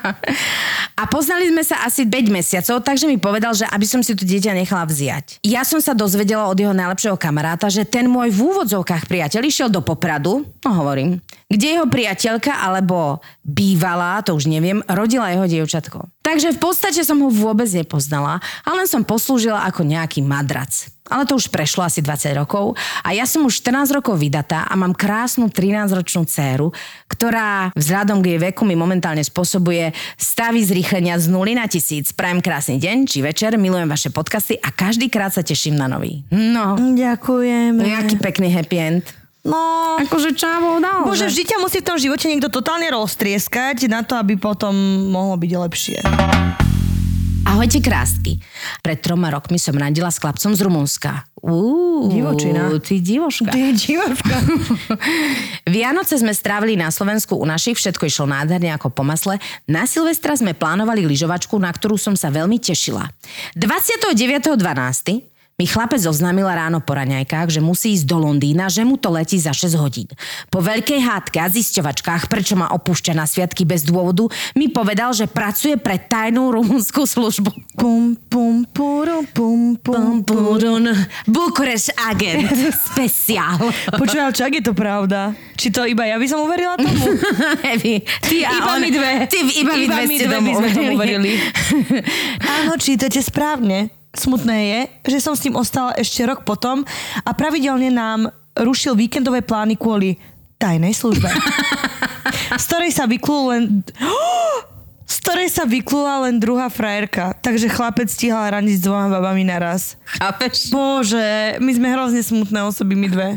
Speaker 4: (laughs) A poznali sme sa asi 5 mesiacov, takže mi povedal, že aby som si to dieťa nechala vziať. Ja som sa dozvedela od jeho najlepšieho kamaráta, že ten môj v úvodzovkách priateľ išiel do Popradu, no hovorím, kde jeho priateľka alebo bývalá, to už neviem, rodila jeho dievčatko. Takže v podstate som ho vôbec nepoznala, ale len som poslúžila ako nejaký madrac. Ale to už prešlo asi 20 rokov a ja som už 14 rokov vydatá a mám krásnu 13-ročnú dceru, ktorá vzhľadom k jej veku mi momentálne spôsobuje stavy zrýchlenia z 0 na 1000. Prajem krásny deň či večer, milujem vaše podcasty a každý krát sa teším na nový. No,
Speaker 3: Ďakujeme.
Speaker 4: jaký pekný happy end.
Speaker 3: No,
Speaker 4: Akože čavo dal.
Speaker 3: Bože, vždy ťa musí v tom živote niekto totálne roztrieskať na to, aby potom mohlo byť lepšie.
Speaker 4: Ahojte krásky. Pred troma rokmi som radila s chlapcom z Rumunska. Uú,
Speaker 3: Divočina.
Speaker 4: Ty divoška.
Speaker 3: Ty divočka. (laughs)
Speaker 4: Vianoce sme strávili na Slovensku u našich, všetko išlo nádherne ako po masle. Na Silvestra sme plánovali lyžovačku, na ktorú som sa veľmi tešila. 29.12. mi chlapec oznámila ráno po raňajkách, že musí ísť do Londýna, že mu to letí za 6 hodín. Po veľkej hádke a zisťovačkách, prečo ma opúšťa na sviatky bez dôvodu, mi povedal, že pracuje pre tajnú rumunskú službu.
Speaker 3: Pum, pum, puru, pum, pum, pum.
Speaker 4: Bukureš agent. (laughs) Speciál.
Speaker 3: Počúvaj, ale čo, ak je to pravda? Či to iba ja by som uverila tomu? (laughs)
Speaker 4: Evi, ty a
Speaker 3: Iba
Speaker 4: on,
Speaker 3: my dve.
Speaker 4: Ty, iba, my dve,
Speaker 3: my dve
Speaker 4: tomu
Speaker 3: by sme tomu
Speaker 4: uverili. (laughs)
Speaker 3: Áno, čítate správne. Smutné je, že som s ním ostala ešte rok potom a pravidelne nám rušil víkendové plány kvôli tajnej službe. (laughs) z ktorej sa vyklul len... (gasps) Z ktorej sa vyklula len druhá frajerka. Takže chlapec stíhal raniť s dvoma babami naraz.
Speaker 4: Chápeš?
Speaker 3: Bože, my sme hrozne smutné osoby, my dve.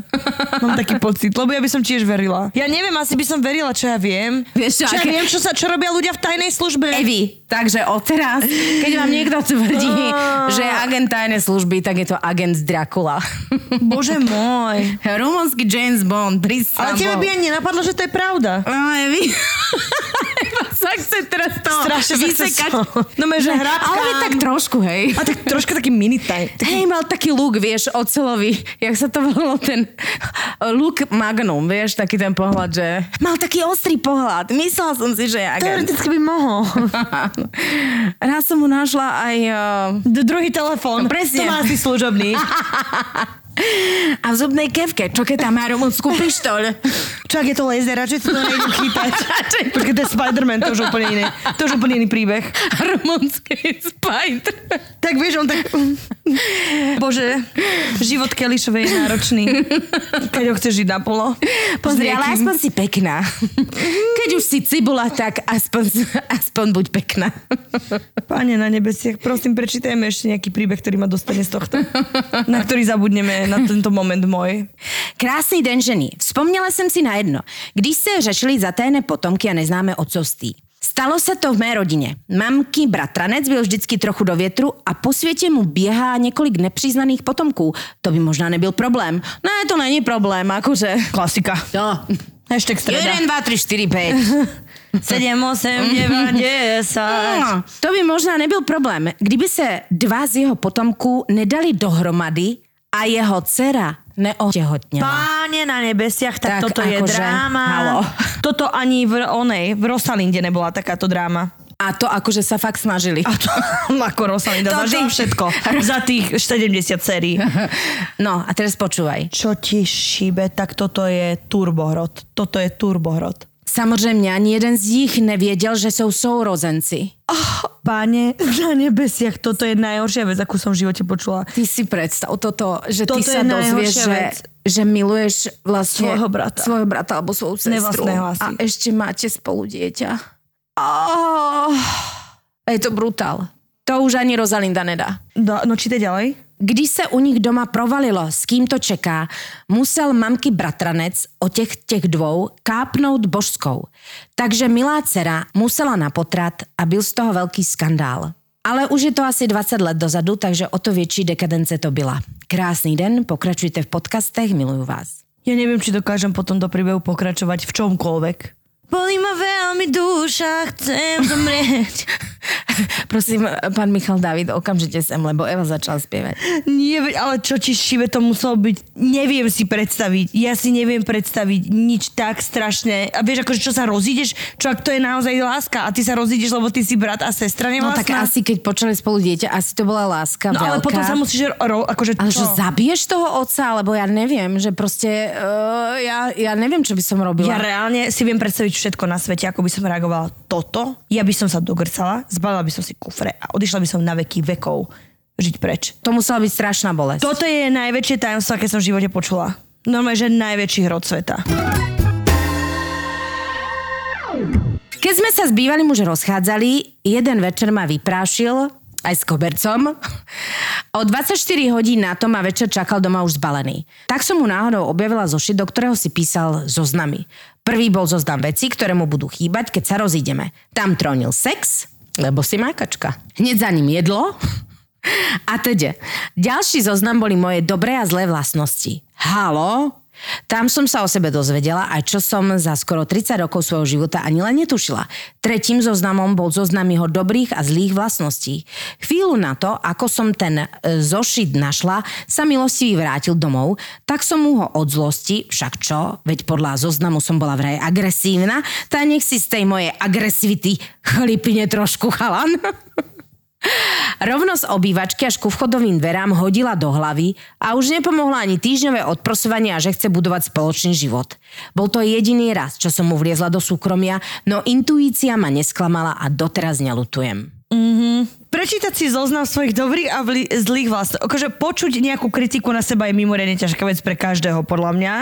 Speaker 3: Mám taký pocit, lebo ja by som tiež verila. Ja neviem, asi by som verila, čo ja viem.
Speaker 4: Vieš čo,
Speaker 3: čo ja
Speaker 4: aké-
Speaker 3: viem, čo, sa, čo robia ľudia v tajnej službe.
Speaker 4: Evi, takže odteraz, keď vám niekto tvrdí, že je agent tajnej služby, tak je to agent z Dracula.
Speaker 3: Bože môj.
Speaker 4: Rumunský James Bond,
Speaker 3: Ale
Speaker 4: prísam
Speaker 3: tebe by ani nenapadlo, že to je pravda.
Speaker 4: No, Evi. Iba sa tak chce teraz to
Speaker 3: Strašne
Speaker 4: vysekať.
Speaker 3: No, že hrabkám.
Speaker 4: Ale tak trošku, hej.
Speaker 3: A tak troška taký mini time.
Speaker 4: Hej, mal taký look, vieš, ocelový, jak sa to volalo, ten look magnum, vieš, taký ten pohľad, že mal taký ostrý pohľad. Myslela som si, že je agent.
Speaker 3: Teoreticky by mohol. (laughs)
Speaker 4: Raz som mu našla aj... Uh,
Speaker 3: druhý telefón.
Speaker 4: No, presne.
Speaker 3: To má asi služobný. (laughs)
Speaker 4: a v zubnej kevke, čo keď tam má rumunskú pištoľ.
Speaker 3: Čo ak je to laser, (laughs) radšej si to nejdem chytať. Počkej, to je Spider-Man, to už úplne iný. To už úplne iný príbeh.
Speaker 4: Rumunský spider.
Speaker 3: Tak vieš, on tak... Bože, život Kelišovej je náročný. Keď ho chceš žiť na polo.
Speaker 4: Pozri, ale aspoň si pekná. Keď už si cibula, tak aspoň, aspoň buď pekná.
Speaker 3: Páne na nebesiach, prosím, prečítajme ešte nejaký príbeh, ktorý ma dostane z tohto. Na ktorý zabudneme na tento moment môj.
Speaker 4: Krásný den ženy. Vzpomněla jsem si na jedno. Když se řešili zatajné potomky a neznámé otcovství. Stalo se to v mé rodině. Mamky bratranec byl vždycky trochu do větru a po světě mu běhá několik nepřiznaných potomků. To by možná nebyl problém. Ne, to není problém, akože...
Speaker 3: Klasika.
Speaker 4: To.
Speaker 3: Hashtag streda.
Speaker 4: 1, 2, 3, 4, 5.
Speaker 3: 7, 8, 9, 10.
Speaker 4: No, to by možná nebyl problém, kdyby se dva z jeho potomků nedali dohromady a jeho dcera neotehotněla.
Speaker 3: Páne na nebesiach, tak,
Speaker 4: Tak
Speaker 3: toto je
Speaker 4: akože,
Speaker 3: dráma.
Speaker 4: halo.
Speaker 3: Toto ani v onej, v Rosalinde nebola takáto dráma.
Speaker 4: A to akože sa fakt snažili.
Speaker 3: A to (laughs) ako Rosalinda
Speaker 4: To
Speaker 3: zažila
Speaker 4: ty-
Speaker 3: všetko za tých 70 sérií.
Speaker 4: No a teraz počúvaj.
Speaker 3: Čo ti šíbe, tak toto je turbohrod. Toto je turbohrod.
Speaker 4: Samozřejmě ani jeden z nich nevěděl, že jsou sourozenci.
Speaker 3: Páne (laughs) na nebesiach, toto je najhoršia vec, akú som v živote počula.
Speaker 4: Ty si predstav toto, že
Speaker 3: Toto
Speaker 4: ty sa dozvieš, že, že miluješ vlastne
Speaker 3: Svojho brata.
Speaker 4: svojho brata alebo svoju sestru. A ešte máte spolu dieťa. Oh, je to brutál. To už ani Rosalinda nedá.
Speaker 3: No, no čítaj ďalej.
Speaker 4: Když se u nich doma provalilo, s kým to čeká, musel mamky bratranec o těch, těch dvou kápnout božskou. Takže milá dcera musela na potrat a byl z toho velký skandál. Ale už je to asi 20 let dozadu, takže o to větší dekadence to byla. Krásný den, pokračujte v podcastech, miluju vás.
Speaker 3: Ja neviem, či dokážem potom do príbehu pokračovať v čomkoľvek. Bolí ma veľmi duša, chcem zomrieť. (laughs)
Speaker 4: Prosím, pán Michal David, okamžite sem, lebo Eva začala spievať.
Speaker 3: Nie, ale čo ti šive, to muselo byť, neviem si predstaviť. Ja si neviem predstaviť nič tak strašné. A vieš, akože čo sa rozídeš, čo ak to je naozaj láska a ty sa rozídeš, lebo ty si brat a sestra
Speaker 4: No
Speaker 3: nevlastná.
Speaker 4: tak asi keď počali spolu dieťa, asi to bola láska
Speaker 3: No ale
Speaker 4: veľká.
Speaker 3: potom sa musíš, ro, akože
Speaker 4: Ale
Speaker 3: čo?
Speaker 4: že zabiješ toho otca, alebo ja neviem, že proste, uh, ja, ja neviem, čo by som robila.
Speaker 3: Ja reálne si viem predstaviť všetko na svete, ako by som reagovala toto. Ja by som sa dogrcala, zbalila by som si kufre a odišla by som na veky vekov žiť preč.
Speaker 4: To musela byť strašná bolesť.
Speaker 3: Toto je najväčšie tajomstvo, aké som v živote počula. Normálne, že najväčší hrod sveta.
Speaker 4: Keď sme sa s bývalým už rozchádzali, jeden večer ma vyprášil, aj s kobercom. O 24 hodín na to ma večer čakal doma už zbalený. Tak som mu náhodou objavila zošit, do ktorého si písal zoznamy. Prvý bol zoznam veci, ktoré mu budú chýbať, keď sa rozídeme. Tam trónil sex, lebo si mákačka. Hneď za ním jedlo, (laughs) a teda, ďalší zoznam boli moje dobré a zlé vlastnosti. Halo? Tam som sa o sebe dozvedela aj čo som za skoro 30 rokov svojho života ani len netušila. Tretím zoznamom bol zoznam jeho dobrých a zlých vlastností. Chvíľu na to, ako som ten e, zošit našla, sa milostivý vrátil domov, tak som mu ho od zlosti, však čo, veď podľa zoznamu som bola vraj agresívna, tak nech si z tej mojej agresivity chlipne trošku chalan. (laughs) Rovno z obývačky až ku vchodovým dverám hodila do hlavy a už nepomohla ani týždňové odprosovanie a že chce budovať spoločný život. Bol to jediný raz, čo som mu vliezla do súkromia, no intuícia ma nesklamala a doteraz nelutujem.
Speaker 3: Prečítať si zoznam svojich dobrých a vli- zlých vlastností. Akože počuť nejakú kritiku na seba je mimoriadne ťažká vec pre každého, podľa mňa.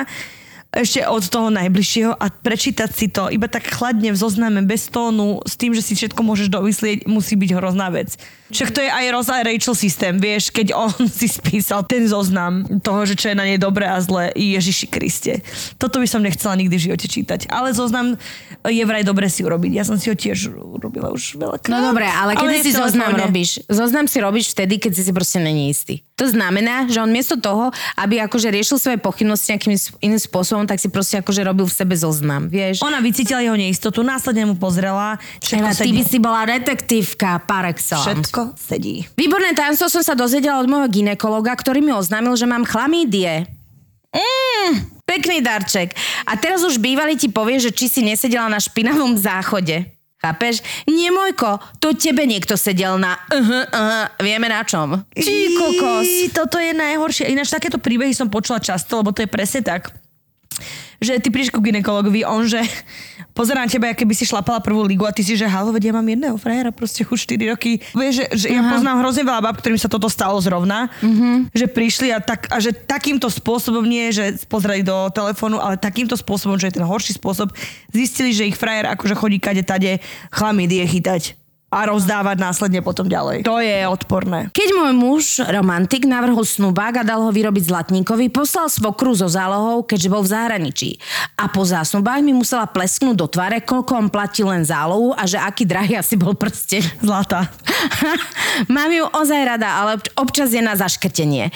Speaker 3: Ešte od toho najbližšieho a prečítať si to iba tak chladne v zozname, bez tónu, s tým, že si všetko môžeš dovyslieť, musí byť hrozná vec. Však to je aj Ross a Rachel systém, vieš, keď on (laughs) si spísal ten zoznam toho, že čo je na nej dobré a zlé, Ježiši Kriste. Toto by som nechcela nikdy v živote čítať. Ale zoznam je vraj dobre si urobiť. Ja som si ho tiež urobila už veľakrát.
Speaker 4: No dobre, ale
Speaker 3: je
Speaker 4: si zoznam robíš? Zoznam si robíš vtedy, keď si si proste není istý. To znamená, že on miesto toho, aby akože riešil svoje pochybnosti nejakým iným spôsobom, tak si proste akože robil v sebe zoznam, vieš?
Speaker 3: Ona vycítila jeho neistotu, následne mu pozrela,
Speaker 4: Eva, ty by si bola detektívka par excellence.
Speaker 3: Všetko sedí.
Speaker 4: Výborné tajomstvo som sa dozvedela od môjho ginekologa, ktorý mi oznámil, že mám chlamídie. Mm, pekný darček. A teraz už bývalý ti povie, že či si nesedela na špinavom záchode. Chápeš? Nie, Mojko, to tebe niekto sedel na... Uh-huh, uh-huh, vieme na čom. Či kokos.
Speaker 3: Í, Toto je najhoršie. Ináč takéto príbehy som počula často, lebo to je presne tak že ty prídeš ku ginekologovi, on že pozerá na teba, aké by si šlapala prvú ligu a ty si, že halo, ja mám jedného frajera proste už 4 roky. Vieš, že, že ja poznám hrozne veľa bab, ktorým sa toto stalo zrovna, že prišli a, tak, a že takýmto spôsobom nie, že pozerali do telefónu, ale takýmto spôsobom, že je ten horší spôsob, zistili, že ich frajer akože chodí kade tade chlamydie chytať a rozdávať následne potom ďalej. To je odporné.
Speaker 4: Keď môj muž, romantik, navrhol snubák a dal ho vyrobiť zlatníkovi, poslal svokru so zálohou, keďže bol v zahraničí. A po zásnubách mi musela plesknúť do tváre, koľko on platil len zálohu a že aký drahý asi bol prsteň. (laughs) (laughs)
Speaker 3: Zlata.
Speaker 4: Mám ju ozaj rada, ale obč- občas je na zaškrtenie.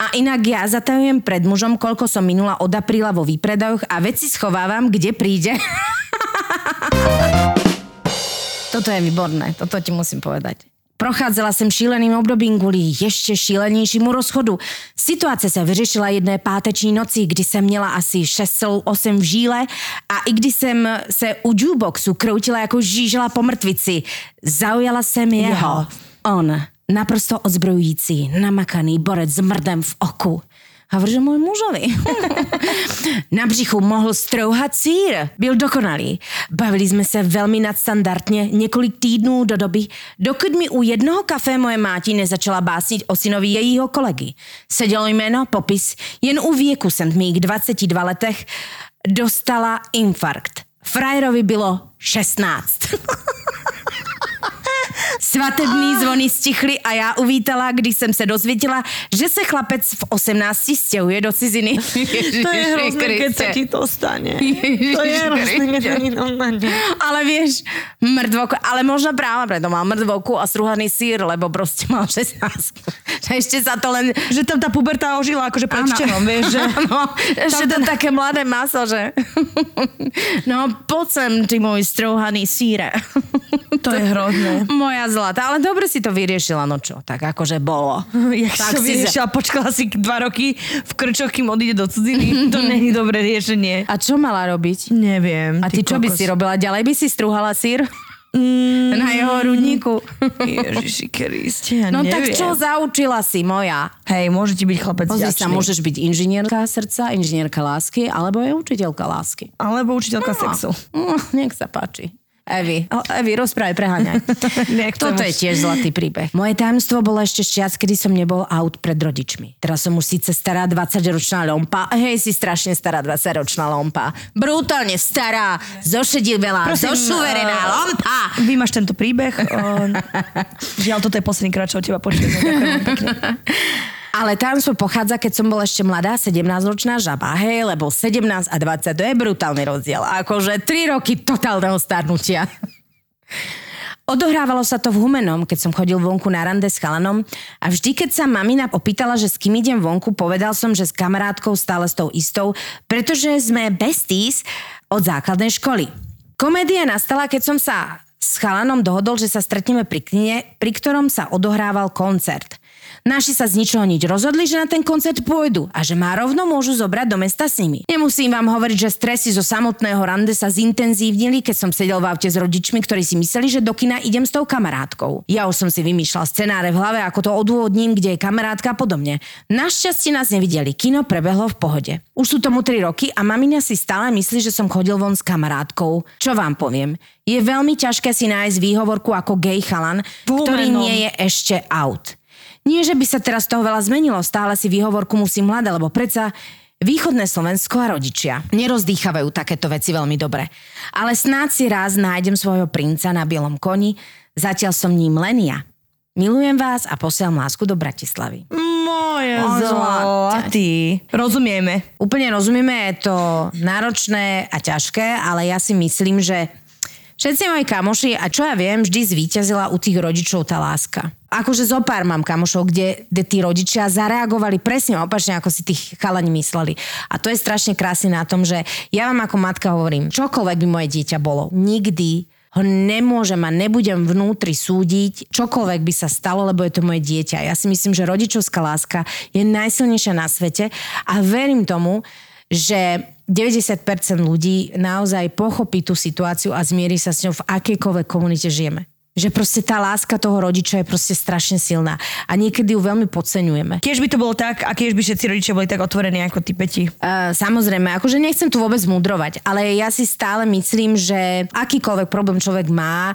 Speaker 4: A inak ja zatajujem pred mužom, koľko som minula od apríla vo výpredajoch a veci schovávam, kde príde. (laughs) Toto je výborné, toto ti musím povedať. Prochádzala jsem šíleným obdobím kvůli ještě šílenějšímu rozchodu. Situace se vyřešila jedné páteční noci, kdy jsem měla asi 6,8 v žíle a i když jsem se u jukeboxu kroutila jako žížela po mrtvici, zaujala jsem jeho.
Speaker 3: Jeho.
Speaker 4: On, naprosto odzbrojující, namakaný borec s mrdem v oku. Hovorí, že môj mužovi. (laughs) Na břichu mohl strouhat sír. Byl dokonalý. Bavili jsme se velmi nadstandardně několik týdnů do doby, dokud mi u jednoho kafe moje máti nezačala básnit o synovi jejího kolegy. Sedělo jméno, popis, jen u věku jsem v mých 22 letech dostala infarkt. Frajerovi bylo 16. (laughs) Svatební zvony stichly a já uvítala, když jsem se dozvěděla, že se chlapec v 18 stěhuje do ciziny. (laughs)
Speaker 3: To je hrozné, keď sa ti to stane. To je hrozné, keď sa ti to stane.
Speaker 4: Ale vieš, mŕdvoku, ale možno práve preto mal mŕdvoku a struhaný sír, lebo proste mal 16. Že Ešte sa to len...
Speaker 3: Že tam tá puberta ožila akože pred vieš, že... (laughs)
Speaker 4: No, že to také mladé maso, že... (laughs) No, poď sem, ty môj strouhaný síre.
Speaker 3: To je hrozné.
Speaker 4: Moja zlatá, ale dobre si to vyriešila, no čo, tak akože bolo. (laughs)
Speaker 3: Jak
Speaker 4: tak si
Speaker 3: vyriešila, počkala si dva roky v krčoch, kým odíde do cudziny. To (laughs) není dobré riešenie.
Speaker 4: A čo mala robiť?
Speaker 3: Neviem.
Speaker 4: A ty, čo by si robila? Ďalej by si strúhala sír?
Speaker 3: Mm,
Speaker 4: Na jeho rudníku. (laughs)
Speaker 3: Ježiši Kriste, ja
Speaker 4: No
Speaker 3: neviem.
Speaker 4: tak čo zaučila si moja?
Speaker 3: Hej, môže ti byť chlapec
Speaker 4: Pozri sa, môžeš byť inžinierka srdca, inžinierka lásky, alebo je učiteľka lásky.
Speaker 3: Alebo učiteľka
Speaker 4: No.
Speaker 3: sexu.
Speaker 4: Mm, nech sa páči. Evi, Evi, rozprávaj, preháňaj. (laughs) Toto je tiež zlatý príbeh. Moje tajomstvo bolo ešte čias, kedy som nebol aut pred rodičmi. Teraz som už síce stará 20-ročná lompa. Hej, si strašne stará 20-ročná lompa. Brutálne stará, zošedivelá,
Speaker 3: Prosím,
Speaker 4: zošuverená
Speaker 3: eh,
Speaker 4: lompa.
Speaker 3: Vymaš tento príbeh. O, (laughs) žiaľ, toto je posledný krát, čo od teba počujem. Ďakujem pekne. (laughs)
Speaker 4: Ale tajomstvo pochádza, keď som bola ešte mladá, 17-ročná žaba, hej, lebo 17 a 20 to je brutálny rozdiel. Akože 3 roky totálneho starnutia. Odohrávalo sa to v Humenom, keď som chodil vonku na rande s chalanom a vždy, keď sa mamina opýtala, že s kým idem vonku, povedal som, že s kamarátkou stále s tou istou, pretože sme besties od základnej školy. Komédia nastala, keď som sa s chalanom dohodol, že sa stretneme pri kine, pri ktorom sa odohrával koncert. Naši sa z ničoho nič rozhodli, že na ten koncert pôjdu a že ma rovno môžu zobrať do mesta s nimi. Nemusím vám hovoriť, že stresy zo samotného rande sa zintenzívnili, keď som sedel v aute s rodičmi, ktorí si mysleli, že do kina idem s tou kamarátkou. Ja už som si vymýšľal scenáre v hlave, ako to odôvodním, kde je kamarátka a podobne. Našťastie nás nevideli, kino prebehlo v pohode. Už sú tomu 3 roky a mamina si stále myslí, že som chodil von s kamarátkou. Čo vám poviem? Je veľmi ťažké si nájsť výhovorku ako gay chalan, ktorý
Speaker 3: Humenom.
Speaker 4: nie je ešte out. Nie, že by sa teraz toho veľa zmenilo, stále si výhovorku musím hľadať, lebo predsa východné Slovensko a rodičia nerozdýchavajú takéto veci veľmi dobre. Ale snáď si raz nájdem svojho princa na bielom koni, zatiaľ som ním len ja. Milujem vás a posielam lásku do Bratislavy.
Speaker 3: Moje zlatý. Rozumieme.
Speaker 4: Úplne rozumieme, je to náročné a ťažké, ale ja si myslím, že všetci moji kamoši, a čo ja viem, vždy zvíťazila u tých rodičov tá láska. Akože zo pár mám kamošov, kde, kde tí rodičia zareagovali presne opačne, ako si tých chalani mysleli. A to je strašne krásne na tom, že ja vám ako matka hovorím, čokoľvek by moje dieťa bolo, nikdy ho nemôžem a nebudem vnútri súdiť, čokoľvek by sa stalo, lebo je to moje dieťa. Ja si myslím, že rodičovská láska je najsilnejšia na svete a verím tomu, že 90% ľudí naozaj pochopí tú situáciu a zmierí sa s ňou v akejkoľvek komunite žijeme. Že proste tá láska toho rodiča je proste strašne silná a niekedy ju veľmi podceňujeme.
Speaker 3: Kiež by to bolo tak a kiež by všetci rodičia boli tak otvorení ako tí peti.
Speaker 4: Uh, samozrejme, akože nechcem tu vôbec mudrovať, ale ja si stále myslím, že akýkoľvek problém človek má,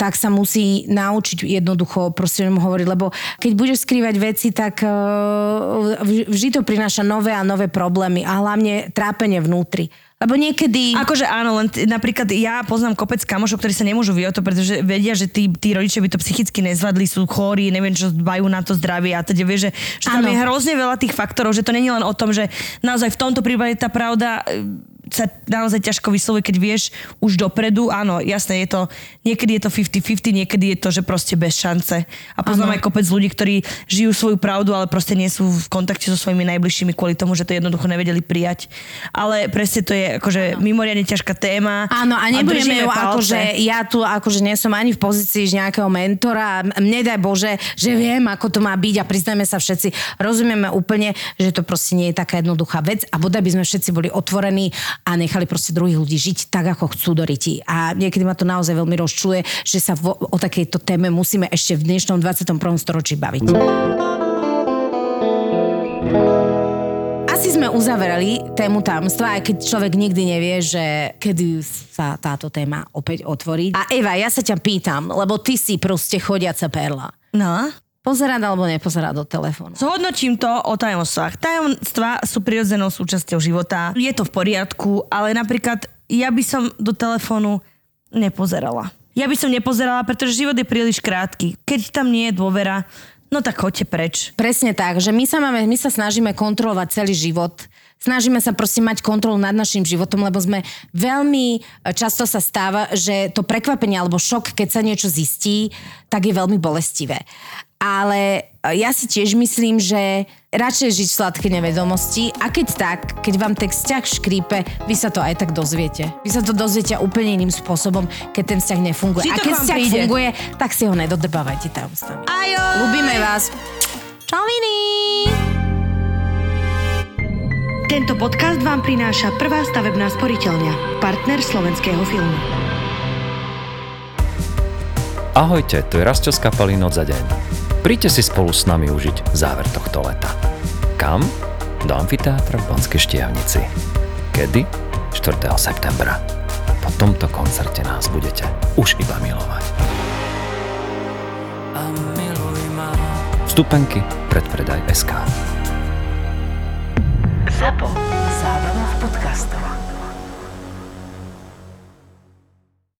Speaker 4: tak sa musí naučiť jednoducho proste mu hovoriť, lebo keď budeš skrývať veci, tak uh, vždy to prináša nové a nové problémy a hlavne trápenie vnútri. Lebo niekedy...
Speaker 3: Akože áno, len t- napríklad ja poznám kopec kamošov, ktorí sa nemôžu vyjať to, pretože vedia, že tí, tí rodičia by to psychicky nezvládli, sú chorí, neviem čo, dbajú na to zdravie a teda vie, že, že tam je hrozne veľa tých faktorov, že to není len o tom, že naozaj v tomto prípade tá pravda e, sa naozaj ťažko vyslovuje, keď vieš už dopredu. Áno, jasné, je to, niekedy je to 50-50, niekedy je to, že proste bez šance. A poznám
Speaker 4: Áno.
Speaker 3: aj kopec ľudí, ktorí žijú svoju pravdu, ale proste nie sú v kontakte so svojimi najbližšími kvôli tomu, že to jednoducho nevedeli prijať. Ale presne to je akože mimoriadne ťažká téma.
Speaker 4: Áno, a nebudeme ju akože, ja tu akože nie som ani v pozícii nejakého mentora, a mne daj Bože, že viem, ako to má byť a priznajme sa všetci, rozumieme úplne, že to proste nie je taká jednoduchá vec a bodaj by sme všetci boli otvorení a nechali proste druhých ľudí žiť tak, ako chcú do riti. A niekedy ma to naozaj veľmi rozčuluje, že sa vo, o takejto téme musíme ešte v dnešnom 21. storočí baviť. Asi sme uzavreli tému tajomstva, aj keď človek nikdy nevie, že kedy sa táto téma opäť otvorí. A Eva, ja sa ťa pýtam, lebo ty si proste chodiaca perla.
Speaker 3: No.
Speaker 4: Pozerať alebo nepozerať do telefónu?
Speaker 3: Zhodnotím to o tajomstvách. Tajomstvá sú prirodzenou súčasťou života. Je to v poriadku, ale napríklad ja by som do telefónu nepozerala. Ja by som nepozerala, pretože život je príliš krátky. Keď tam nie je dôvera, no tak choďte preč.
Speaker 4: Presne tak, že my sa, máme, my sa snažíme kontrolovať celý život. Snažíme sa proste mať kontrolu nad našim životom, lebo sme veľmi často sa stáva, že to prekvapenie alebo šok, keď sa niečo zistí, tak je veľmi bolestivé. Ale ja si tiež myslím, že radšej žiť v sladkej nevedomosti a keď tak, keď vám ten vzťah škrípe, vy sa to aj tak dozviete. Vy sa to dozviete úplne iným spôsobom, keď ten vzťah nefunguje.
Speaker 3: Vždy
Speaker 4: a keď vzťah
Speaker 3: príde.
Speaker 4: funguje, tak si ho nedodrbávajte tajomstvami.
Speaker 3: Ajo!
Speaker 4: Ľubíme vás. Čau, Vini!
Speaker 2: Tento podcast vám prináša prvá stavebná sporiteľňa, partner slovenského filmu.
Speaker 5: Ahojte, tu je Rasťo z kapely Noc za deň. Príďte si spolu s nami užiť záver tohto leta. Kam? Do amfiteátra v Banskej štiavnici. Kedy? 4. septembra. Po tomto koncerte nás budete už iba milovať. Vstupenky predpredaj SK.
Speaker 1: ZAPO. Zábrná v podcastovách.